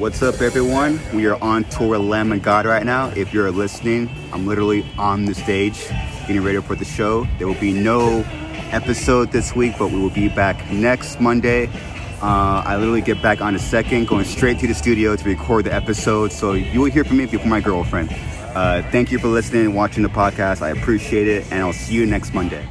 What's up, everyone? We are on tour with Lamb of God right now. If you're listening, I'm literally on the stage getting ready for the show. There will be no episode this week, but we will be back next Monday. Uh, I literally get back on a second, going straight to the studio to record the episode. So you will hear from me before my girlfriend. Uh, thank you for listening and watching the podcast. I appreciate it, and I'll see you next Monday.